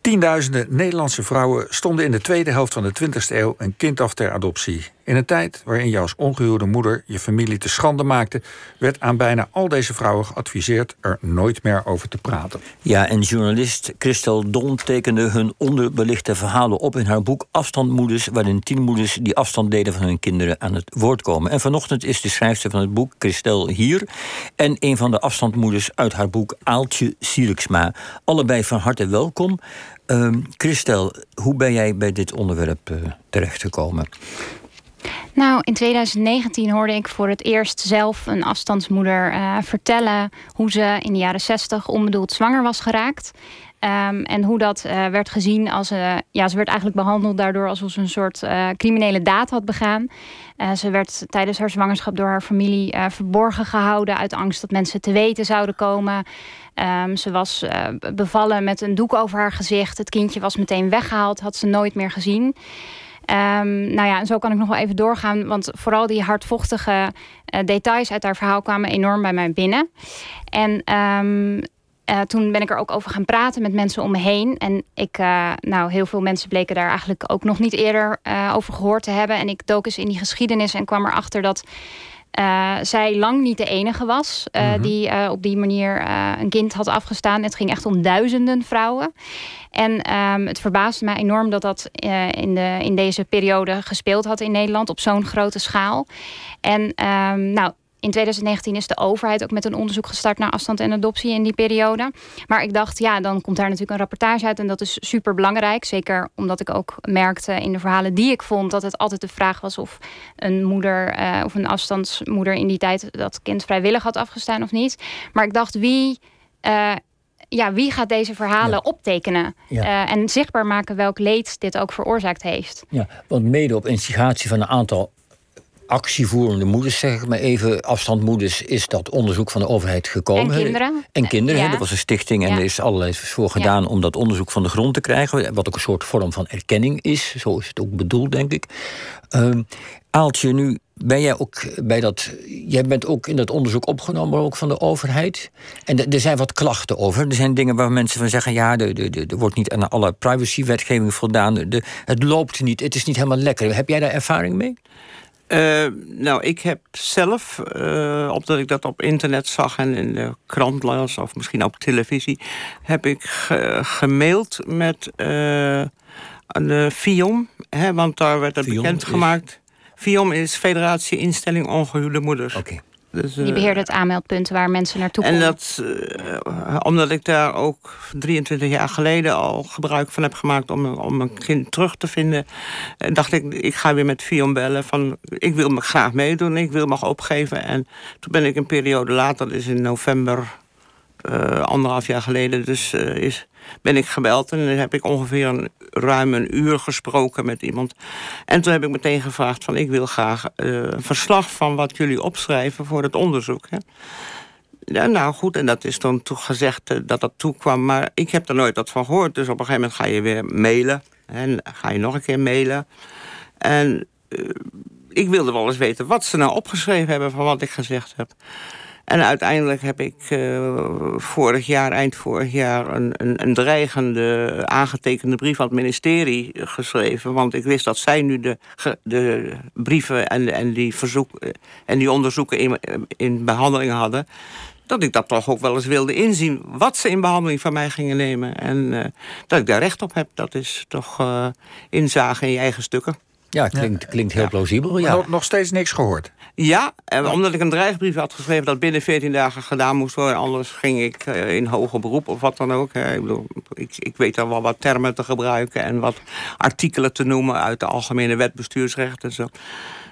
Tienduizenden Nederlandse vrouwen stonden in de tweede helft van de 20e eeuw een kind af ter adoptie. In een tijd waarin als ongehuwde moeder je familie te schande maakte, werd aan bijna al deze vrouwen geadviseerd er nooit meer over te praten. Ja, en journalist Christel Don tekende hun onderbelichte verhalen op in haar boek Afstandmoeders, waarin tien moeders die afstand deden van hun kinderen aan het woord komen. En vanochtend is de schrijfster van het boek Christel hier en een van de afstandmoeders uit haar boek Aaltje Sieriksma. Allebei van harte welkom. Uh, Christel, hoe ben jij bij dit onderwerp uh, terechtgekomen? Nou, in 2019 hoorde ik voor het eerst zelf een afstandsmoeder uh, vertellen hoe ze in de jaren 60 onbedoeld zwanger was geraakt. Um, en hoe dat uh, werd gezien als. Uh, ja, ze werd eigenlijk behandeld daardoor alsof ze een soort criminele daad had begaan. ze werd tijdens haar zwangerschap door haar familie verborgen gehouden. uit angst dat mensen te weten zouden komen. Um, ze was bevallen met een doek over haar gezicht. Het kindje was meteen weggehaald, had ze nooit meer gezien. Um, nou ja, en zo kan ik nog wel even doorgaan. Want vooral die hardvochtige details uit haar verhaal kwamen enorm bij mij binnen. En um, uh, toen ben ik er ook over gaan praten met mensen om me heen. En ik, uh, nou, heel veel mensen bleken daar eigenlijk ook nog niet eerder over gehoord te hebben. En ik dook eens in die geschiedenis en kwam erachter dat zij lang niet de enige was mm -hmm. die op die manier een kind had afgestaan. Het ging echt om duizenden vrouwen. En um, het verbaasde me enorm dat dat in, de, in deze periode gespeeld had in Nederland op zo'n grote schaal. En um, nou in 2019 is de overheid ook met een onderzoek gestart naar afstand en adoptie in die periode. Maar ik dacht, ja, dan komt daar natuurlijk een rapportage uit en dat is super belangrijk. Zeker omdat ik ook merkte in de verhalen die ik vond dat het altijd de vraag was of een moeder uh, of een afstandsmoeder in die tijd dat kind vrijwillig had afgestaan of niet. Maar ik dacht, wie. Uh, ja, wie gaat deze verhalen ja. optekenen ja. Uh, en zichtbaar maken welk leed dit ook veroorzaakt heeft? Ja, want mede op instigatie van een aantal actievoerende moeders, zeg ik maar even, afstandmoeders, is dat onderzoek van de overheid gekomen. En kinderen. En kinderen, ja. dat was een stichting en er is allerlei voor gedaan om dat onderzoek van de grond te krijgen. Wat ook een soort vorm van erkenning is. Zo is het ook bedoeld, denk ik. Uh, Aaltje, nu ben jij ook bij dat. Jij bent ook in dat onderzoek opgenomen, ook van de overheid. En er zijn wat klachten over. Er zijn dingen waar mensen van zeggen: ja, er wordt niet aan alle privacywetgeving voldaan. De, het loopt niet, het is niet helemaal lekker. Heb jij daar ervaring mee? Uh, nou, ik heb zelf, uh, omdat ik dat op internet zag en in de krant las, of misschien ook televisie, heb ik ge gemaild met uh, de FIOM, hè, want daar werd het bekendgemaakt. Is... FIOM is Federatie Instelling Ongehuwde Moeders. Oké. Okay. Dus, die beheert het aanmeldpunt waar mensen naartoe en komen. En dat, uh, omdat ik daar ook 23 jaar geleden al gebruik van heb gemaakt om, om mijn kind terug te vinden, dacht ik, ik ga weer met Fion bellen van ik wil me graag meedoen, ik wil me opgeven. En toen ben ik een periode later, dat is in november, uh, anderhalf jaar geleden, dus uh, is, ben ik gebeld en dan heb ik ongeveer een, ruim een uur gesproken met iemand. En toen heb ik meteen gevraagd van ik wil graag uh, een verslag van wat jullie opschrijven voor het onderzoek. Hè. Ja, nou goed, en dat is dan gezegd dat dat toekwam. Maar ik heb er nooit wat van gehoord. Dus op een gegeven moment ga je weer mailen. En ga je nog een keer mailen. En ik wilde wel eens weten wat ze nou opgeschreven hebben van wat ik gezegd heb. En uiteindelijk heb ik uh, vorig jaar, eind vorig jaar, een, een, een, dreigende aangetekende brief aan het ministerie geschreven. Want ik wist dat zij nu de, de brieven en, en, die verzoek, en die onderzoeken in, in behandeling hadden dat ik dat toch ook wel eens wilde inzien... wat ze in behandeling van mij gingen nemen. En uh, dat ik daar recht op heb, dat is toch uh, inzage in je eigen stukken. Ja, klinkt, klinkt heel ja. plausibel. Ja. Nog, nog steeds niks gehoord? Ja, omdat ik een dreigbrief had geschreven... dat binnen 14 dagen gedaan moest worden... anders ging ik uh, in hoger beroep of wat dan ook. Ik, bedoel, ik, ik weet daar wel wat termen te gebruiken... en wat artikelen te noemen uit de Algemene Wet Bestuursrecht en zo.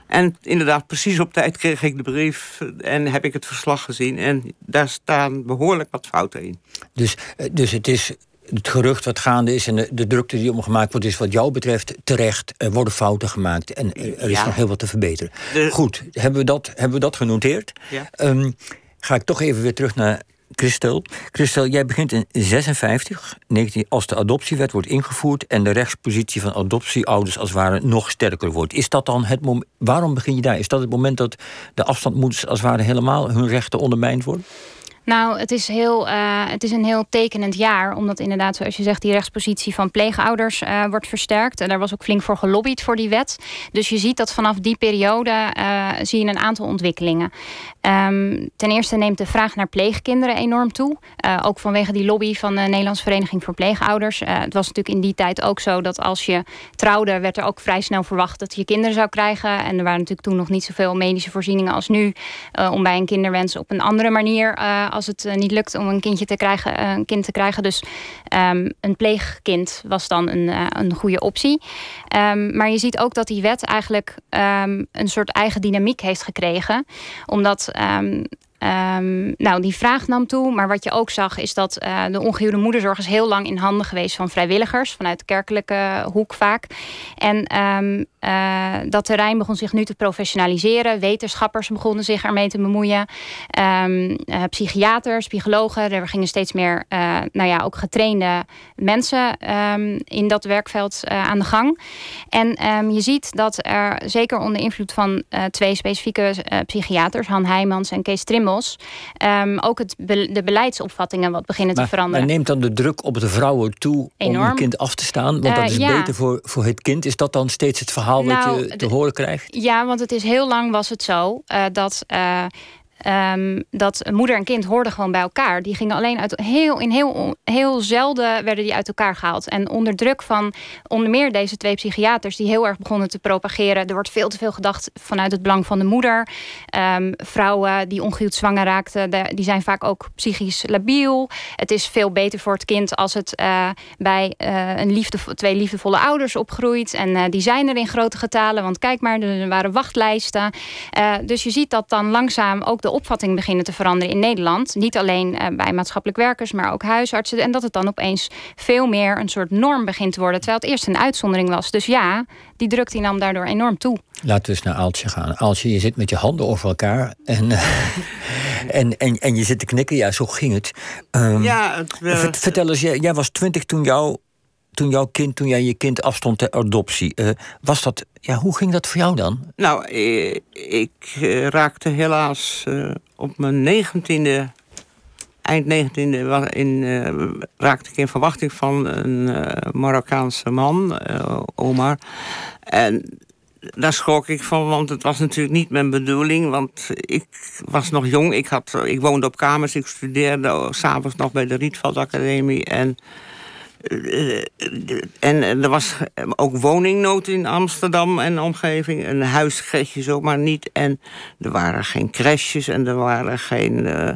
En inderdaad, precies op tijd kreeg ik de brief en heb ik het verslag gezien. En daar staan behoorlijk wat fouten in. Dus, dus het is het gerucht wat gaande is en de, de drukte die omgemaakt wordt, is wat jou betreft terecht. Er worden fouten gemaakt en er is ja. nog heel wat te verbeteren. De... Goed, hebben we dat, hebben we dat genoteerd? Ja. Um, ga ik toch even weer terug naar Christel. Christel, jij begint in 56, 19, als de adoptiewet wordt ingevoerd en de rechtspositie van adoptieouders als het ware nog sterker wordt. Is dat dan het moment? Waarom begin je daar? Is dat het moment dat de afstandmoeders als het ware helemaal hun rechten ondermijnd worden? Nou, het is, heel, uh, het is een heel tekenend jaar. Omdat inderdaad, zoals je zegt, die rechtspositie van pleegouders uh, wordt versterkt. En daar was ook flink voor gelobbyd voor die wet. Dus je ziet dat vanaf die periode uh, zie je een aantal ontwikkelingen. Um, ten eerste neemt de vraag naar pleegkinderen enorm toe. ook vanwege die lobby van de Nederlandse Vereniging voor Pleegouders. het was natuurlijk in die tijd ook zo dat als je trouwde, werd er ook vrij snel verwacht dat je kinderen zou krijgen. En er waren natuurlijk toen nog niet zoveel medische voorzieningen als nu. om bij een kinderwens op een andere manier als het eh, niet lukt om een kindje te krijgen, eh, een kind te krijgen. Dus um, een pleegkind was dan een, uh, een goede optie. Um, maar je ziet ook dat die wet eigenlijk um, een soort eigen dynamiek heeft gekregen. Omdat Um, nou, die vraag nam toe. Maar wat je ook zag is dat uh, de ongehuwde moederzorg heel lang in handen geweest van vrijwilligers. Vanuit de kerkelijke hoek vaak. En um, uh, dat terrein begon zich nu te professionaliseren. Wetenschappers begonnen zich ermee te bemoeien. Um, psychiaters, psychologen. Er gingen steeds meer nou ja, ook getrainde mensen in dat werkveld aan de gang. En je ziet dat er zeker onder invloed van twee specifieke psychiaters, Han Heijmans en Kees Um, ook het de beleidsopvattingen wat beginnen te veranderen. Maar neemt dan de druk op de vrouwen toe om een kind af te staan? Want dat is uh, beter voor, voor het kind. Is dat dan steeds het verhaal nou, wat je te horen krijgt? Ja, want het is heel lang was het zo uh, dat uh, Um, dat moeder en kind hoorden gewoon bij elkaar. Die gingen alleen uit heel, in heel, heel zelden werden die uit elkaar gehaald. En onder druk van onder meer deze twee psychiaters die heel erg begonnen te propageren. Er wordt veel te veel gedacht vanuit het belang van de moeder. Um, vrouwen die ongehuwd zwanger raakten, die zijn vaak ook psychisch labiel. Het is veel beter voor het kind als het uh, bij uh, een liefde, twee liefdevolle ouders opgroeit. En uh, die zijn er in grote getalen. Want kijk maar, er waren wachtlijsten. dus je ziet dat dan langzaam ook de opvatting beginnen te veranderen in Nederland. Niet alleen uh, bij maatschappelijk werkers, maar ook huisartsen. En dat het dan opeens veel meer een soort norm begint te worden. Terwijl het eerst een uitzondering was. Dus ja, die druk die nam daardoor enorm toe. Laten we eens naar Aaltje gaan. Aaltje, je zit met je handen over elkaar en, uh, en, en, en je zit te knikken. Ja, zo ging het. Um, ja, het, uh, vertel eens, jij, jij was twintig toen jouw toen jouw kind, toen jij je kind afstond ter adoptie. Uh, was dat, ja, hoe ging dat voor jou dan? Nou, ik, ik uh, raakte helaas op mijn negentiende, eind negentiende, in, raakte ik in verwachting van een Marokkaanse man, Omar. En daar schrok ik van, want het was natuurlijk niet mijn bedoeling. Want ik was nog jong, ik, had, ik woonde op kamers, ik studeerde s'avonds nog bij de Rietveld Academie. En en er was ook woningnood in Amsterdam en omgeving. Een huis kreeg je zomaar niet. En er waren geen crèches en er waren geen uh,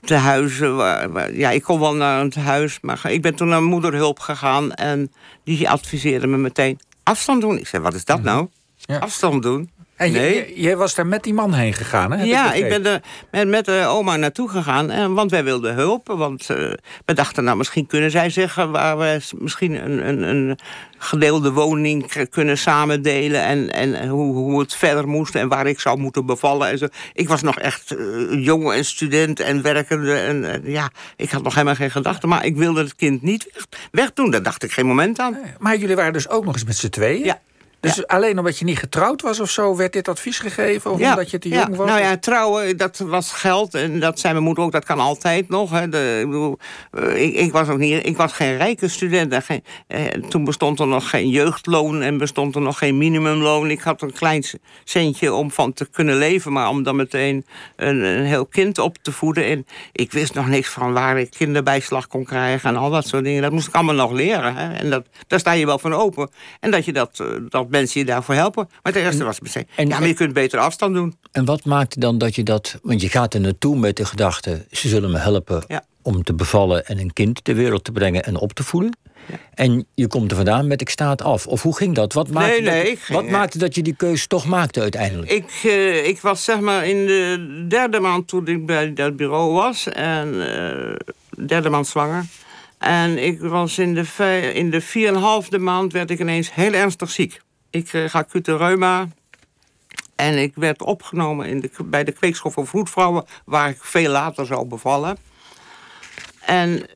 tehuizen. Waar, ja, ik kon wel naar een huis, maar ik ben toen naar moederhulp gegaan. En die adviseerde me meteen afstand doen. Ik zei, wat is dat mhm. nou? Ja. Afstand doen? En nee. jij was daar met die man heen gegaan, hè? ja, ik, ben er met, met de oma naartoe gegaan. En, want wij wilden hulp. Want uh, we dachten, nou, misschien kunnen zij zeggen... waar we misschien een, een, een gedeelde woning kunnen samendelen... en, en hoe, hoe het verder moest en waar ik zou moeten bevallen. En zo. Ik was nog echt uh, jong en student en werkende. En, en, ja, ik had nog helemaal geen gedachten. Maar ik wilde het kind niet weg, wegdoen. Daar dacht ik geen moment aan. Maar jullie waren dus ook nog eens met z'n tweeën? Ja. Dus alleen omdat je niet getrouwd was of zo, werd dit advies gegeven? Of omdat je te jong was? Nou ja, trouwen, dat was geld. En dat zei mijn moeder ook, dat kan altijd nog. Hè. De, ik, bedoel, eh, ik, ik, was ook niet, ik was geen rijke student. Geen, eh, toen bestond er nog geen jeugdloon en bestond er nog geen minimumloon. Ik had een klein centje om van te kunnen leven. Maar om dan meteen een, een heel kind op te voeden. En ik wist nog niks van waar ik kinderbijslag kon krijgen en al dat soort dingen. Dat moest ik allemaal nog leren. Hè. En dat, daar sta je wel van open. En dat je dat, eh, dat mensen je daarvoor helpen. Maar het eerste was meteen, en, ja, maar je kunt beter afstand doen. En wat maakte dan dat je dat... Want je gaat er naartoe met de gedachte... ze zullen me helpen om te bevallen en een kind ter wereld te brengen en op te voeden. Ja. En je komt er vandaan met ik sta het af. Of hoe ging dat? Wat maakte, nee, nee, dat, wat maakte dat je die keuze toch maakte uiteindelijk? Ik, uh, ik was zeg maar in de derde maand toen ik bij dat bureau was. En uh, derde maand zwanger. En ik was in de, in de vier en halfde maand werd ik ineens heel ernstig ziek. Ik kreeg acute reuma. En ik werd opgenomen in de, bij de kweekschool voor vroedvrouwen... waar ik veel later zou bevallen. En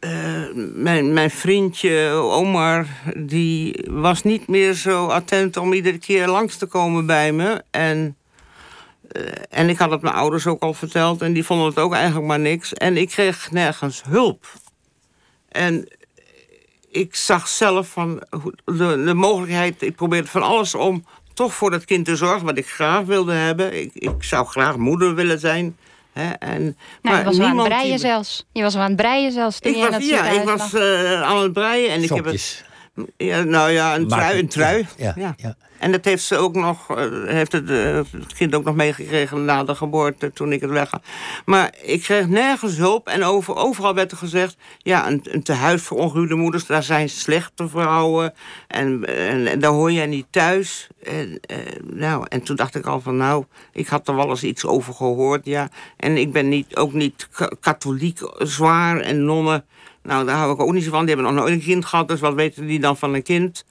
uh, mijn, mijn vriendje Omar, die was niet meer zo attent om iedere keer langs te komen bij me. En en ik had het mijn ouders ook al verteld. En die vonden het ook eigenlijk maar niks. En ik kreeg nergens hulp. En ik zag zelf van de, de mogelijkheid... Ik probeerde van alles om toch voor dat kind te zorgen... wat ik graag wilde hebben. Ik, ik zou graag moeder willen zijn... He, en, nou, maar je was aan het breien zelfs. Je was aan het breien zelfs. Toen ik was, ja, ik was uh, aan het breien. En ik heb het, ja, nou ja, een trui. Een trui. ja. ja. En dat heeft ze ook nog, eh, heeft het, eh, het, kind ook nog meegekregen na de geboorte toen ik het wegga. Maar ik kreeg nergens hulp en over, overal werd er gezegd: ja, een, een tehuis voor ongehuwde moeders, daar zijn slechte vrouwen en, en, daar hoor jij niet thuis. En, uh, nou, en toen dacht ik al van, nou, ik had er wel eens iets over gehoord, ja. En ik ben niet, ook niet katholiek zwaar en nonnen. Nou, daar hou ik ook niet zo van. Die hebben nog nooit een kind gehad, dus wat weten die dan van een kind?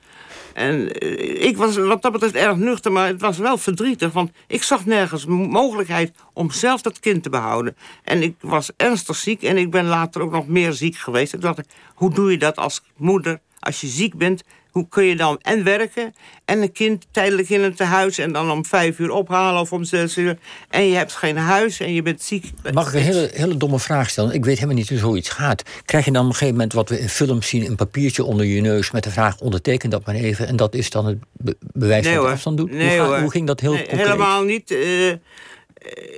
En eh, ik was wat dat betreft erg nuchter, maar het was wel verdrietig. Want ik zag nergens mogelijkheid om zelf dat kind te behouden. En ik was ernstig ziek en ik ben later ook nog meer ziek geweest. Ik dacht, hoe doe je dat als moeder als je ziek bent hoe kun je dan en werken en een kind tijdelijk in het tehuis... en dan om vijf uur ophalen of om zes uur... en je hebt geen huis en je bent ziek. Mag ik een hele, hele domme vraag stellen? Ik weet helemaal niet hoe zoiets gaat. Krijg je dan op een gegeven moment wat we in films zien... een papiertje onder je neus met de vraag onderteken dat maar even... en dat is dan het bewijs nee, van afstand doet? Nee, hoe, hoe, ging dat heel nee, Helemaal niet. Uh,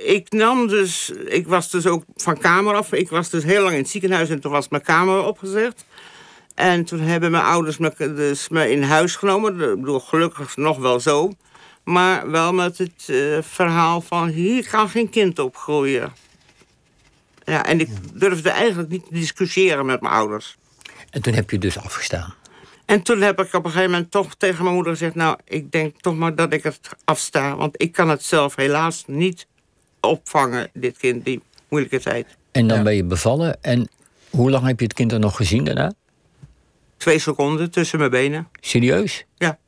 ik nam dus... Ik was dus ook van kamer af. Ik was dus heel lang in het ziekenhuis en toen was mijn kamer opgezegd. En toen hebben mijn ouders me, dus me in huis genomen. Ik bedoel, gelukkig nog wel zo. Maar wel met het uh, verhaal van hier kan geen kind opgroeien. Ja, en ik durfde eigenlijk niet te discussiëren met mijn ouders. En toen heb je dus afgestaan? En toen heb ik op een gegeven moment toch tegen mijn moeder gezegd... nou, ik denk toch maar dat ik het afsta. Want ik kan het zelf helaas niet opvangen, dit kind, die moeilijke tijd. En dan ben je bevallen. En hoe lang heb je het kind dan nog gezien daarna? Twee seconden tussen mijn benen. Serieus? Ja.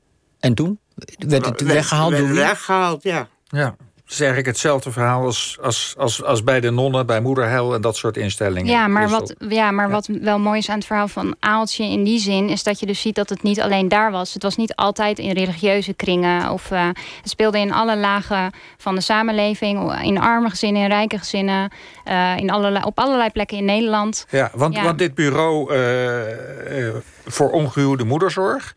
En toen? Werd het weggehaald? Werd weggehaald, ja. Ja. Het is eigenlijk hetzelfde verhaal als, als, als, als bij de nonnen, bij moederhel en dat soort instellingen. Ja, maar, wat, ja, maar wat wel mooi is aan het verhaal van Aaltje in die zin... is dat je dus ziet dat het niet alleen daar was. Het was niet altijd in religieuze kringen. Of, uh, het speelde in alle lagen van de samenleving. In arme gezinnen, in rijke gezinnen. Uh, in allerlei, op allerlei plekken in Nederland. Ja, want, want dit bureau uh, voor ongehuwde moederzorg...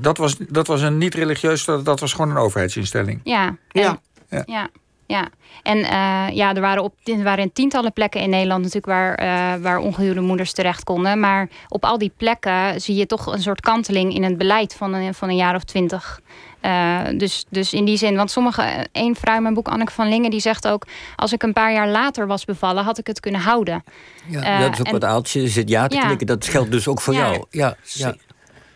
dat, was, dat was een niet-religieus, dat, dat was gewoon een overheidsinstelling. Ja, ja. Ja. ja. ja. En uh, ja, er waren, op, er waren tientallen plekken in Nederland natuurlijk waar, uh, waar ongehuwde moeders terecht konden. Maar op al die plekken zie je toch een soort kanteling in het beleid van een, van een jaar of twintig. Uh, dus, dus in die zin, want sommige, één vrouw in mijn boek, Anneke van Lingen, die zegt ook: Als ik een paar jaar later was bevallen, had ik het kunnen houden. Ja, dat is ook en, wat aaltje zit ja te ja. klikken. Dat geldt dus ook voor jou. Ja, ja.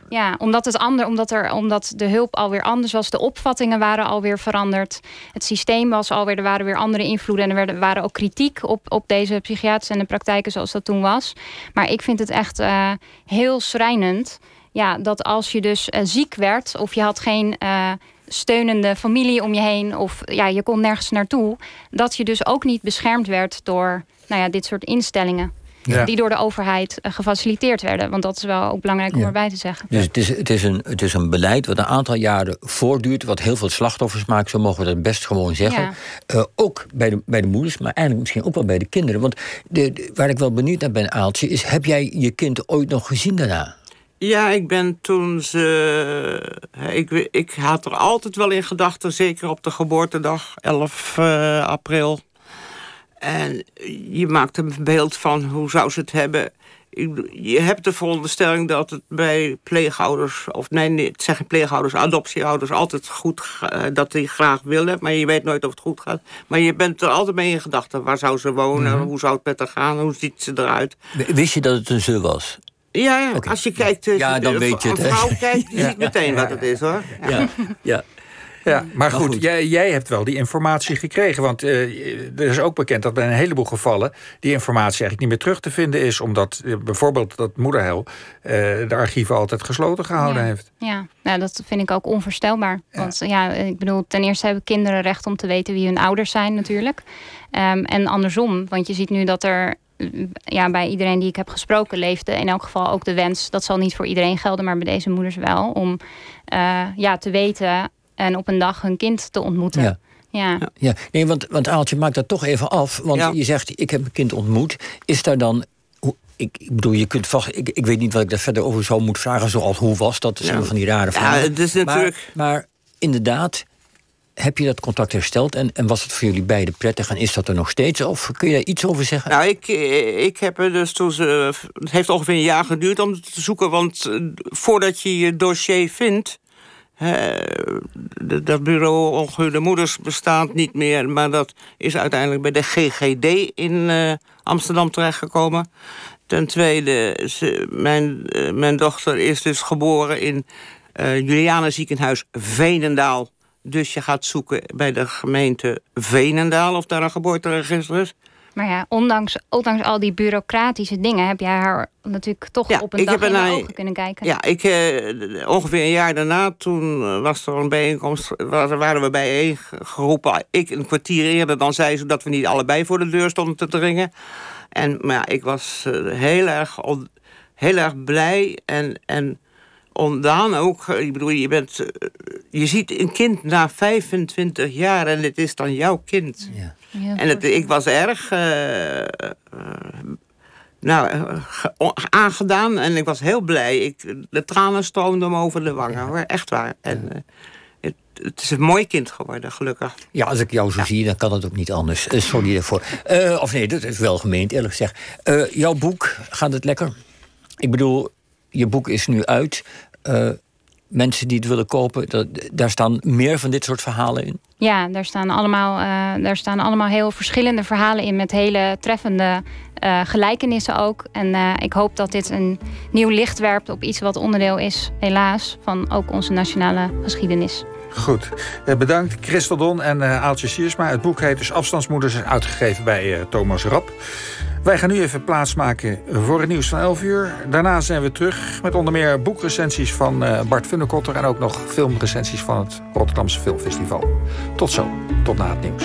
Ja, omdat, het ander, omdat, er, omdat de hulp alweer anders was. De opvattingen waren alweer veranderd. Het systeem was alweer, er waren weer andere invloeden. En er werden, waren ook kritiek op, op deze psychiaters en de praktijken zoals dat toen was. Maar ik vind het echt uh, heel schrijnend. Ja, dat als je dus uh, ziek werd of je had geen uh, steunende familie om je heen. Of ja, je kon nergens naartoe. Dat je dus ook niet beschermd werd door nou ja, dit soort instellingen. Ja. Die door de overheid uh, gefaciliteerd werden. Want dat is wel ook belangrijk om erbij te zeggen. Dus het is, het, is een, het is een beleid wat een aantal jaren voortduurt. Wat heel veel slachtoffers maakt. Zo mogen we dat best gewoon zeggen. Uh, ook bij de, bij de moeders. Maar eigenlijk misschien ook wel bij de kinderen. Want de, de, waar ik wel benieuwd naar ben, Aaltje. Is heb jij je kind ooit nog gezien daarna? Ja, ik ben toen ze. Ik, ik had er altijd wel in gedachten, zeker op de geboortedag, 11 uh, april en je maakt een beeld van hoe zou ze het hebben. Je hebt de veronderstelling dat het bij pleegouders... of nee, nee het zeggen pleegouders, adoptieouders... altijd goed, uh, dat die graag willen, maar je weet nooit of het goed gaat. Maar je bent er altijd mee in gedachten. Waar zou ze wonen? Mm -hmm. Hoe zou het met haar gaan? Hoe ziet ze eruit? Wist je dat het een ze was? Ja, ja. Okay. als je kijkt... Uh, ja, dan weet je het. Een vrouw kijkt, je ziet meteen wat het is, hoor. ja. ja. Ja, maar goed, Jij, jij hebt wel die informatie gekregen. Want uh, er is ook bekend dat bij een heleboel gevallen... die informatie eigenlijk niet meer terug te vinden is... omdat uh, bijvoorbeeld dat moederhel uh, de archieven altijd gesloten gehouden ja. heeft. Ja, nou, dat vind ik ook onvoorstelbaar. Ja. Want ja, ik bedoel, ten eerste hebben kinderen recht om te weten... wie hun ouders zijn natuurlijk. Um, en andersom, want je ziet nu dat er ja, bij iedereen die ik heb gesproken leefde in elk geval ook de wens. Dat zal niet voor iedereen gelden, maar bij deze moeders wel. Om uh, ja, te weten en op een dag hun kind te ontmoeten. Ja. Ja. Ja, nee, want, want Aaltje maakt dat toch even af. Want Ja. je zegt, ik heb een kind ontmoet. Is daar dan... Ik, ik bedoel, je kunt vast... Ik, ik weet niet wat ik daar verder over zou moeten vragen. Zoals, hoe was dat? Dat zijn Ja. van die rare Ja, vragen. het is natuurlijk- Maar, maar inderdaad, heb je dat contact hersteld? En, en was het voor jullie beiden prettig? En is dat er nog steeds? Of kun je daar iets over zeggen? Nou, ik, ik heb er dus toen ze. Het heeft ongeveer een jaar geduurd om het te zoeken. Want eh, voordat je je dossier vindt. Dat bureau ongehuurde moeders bestaat niet meer. Maar dat is uiteindelijk bij de GGD in eh, Amsterdam terechtgekomen. Ten tweede, mijn, eh, mijn dochter is dus geboren in eh Juliana ziekenhuis Veenendaal. Dus je gaat zoeken bij de gemeente Veenendaal of daar een geboorteregister is. Maar ja, ondanks, ondanks al die bureaucratische dingen... heb jij haar natuurlijk toch Ja, op een ik dag heb in de ogen kunnen kijken. Ja, ik, eh, ongeveer een jaar daarna, toen eh, was er een bijeenkomst, wa- waren we bijeen geroepen. Ik een kwartier eerder dan zij, zodat we niet allebei voor de deur stonden te dringen. En, maar ja, ik was eh, heel, erg on- heel erg blij en, en ondaan ook. Ik bedoel, je, bent, je ziet een kind na 25 jaar en het is dan jouw kind. Ja. Ja, En het, ik was erg eh, eh, nou, eh, aangedaan en ik was heel blij. Ik, de tranen stroomden me over de wangen, hoor. echt waar. En, eh, het, het is een mooi kind geworden, gelukkig. Ja, als ik jou zo zie, dan kan het ook niet anders. Sorry daarvoor. Eh, of nee, dat is wel gemeend, eerlijk gezegd. Eh, jouw boek, gaat het lekker? Ik bedoel, je boek is nu uit. Mensen die het willen kopen, dat, daar staan meer van dit soort verhalen in. Ja, daar staan, allemaal, eh, daar staan allemaal heel verschillende verhalen in... met hele treffende eh, gelijkenissen ook. En eh, ik hoop dat dit een nieuw licht werpt op iets wat onderdeel is... helaas, van ook onze nationale geschiedenis. Goed. Eh, bedankt Christel Don en eh, Aaltje Siersma. Het boek heet dus Afstandsmoeders, is uitgegeven bij eh, Thomas Rap. Wij gaan nu even plaatsmaken voor het nieuws van 11 uur. Daarna zijn we terug met onder meer boekrecensies van eh, Bart Funnekotter... en ook nog filmrecensies van het Rotterdamse Filmfestival. Tot zo, tot na het nieuws.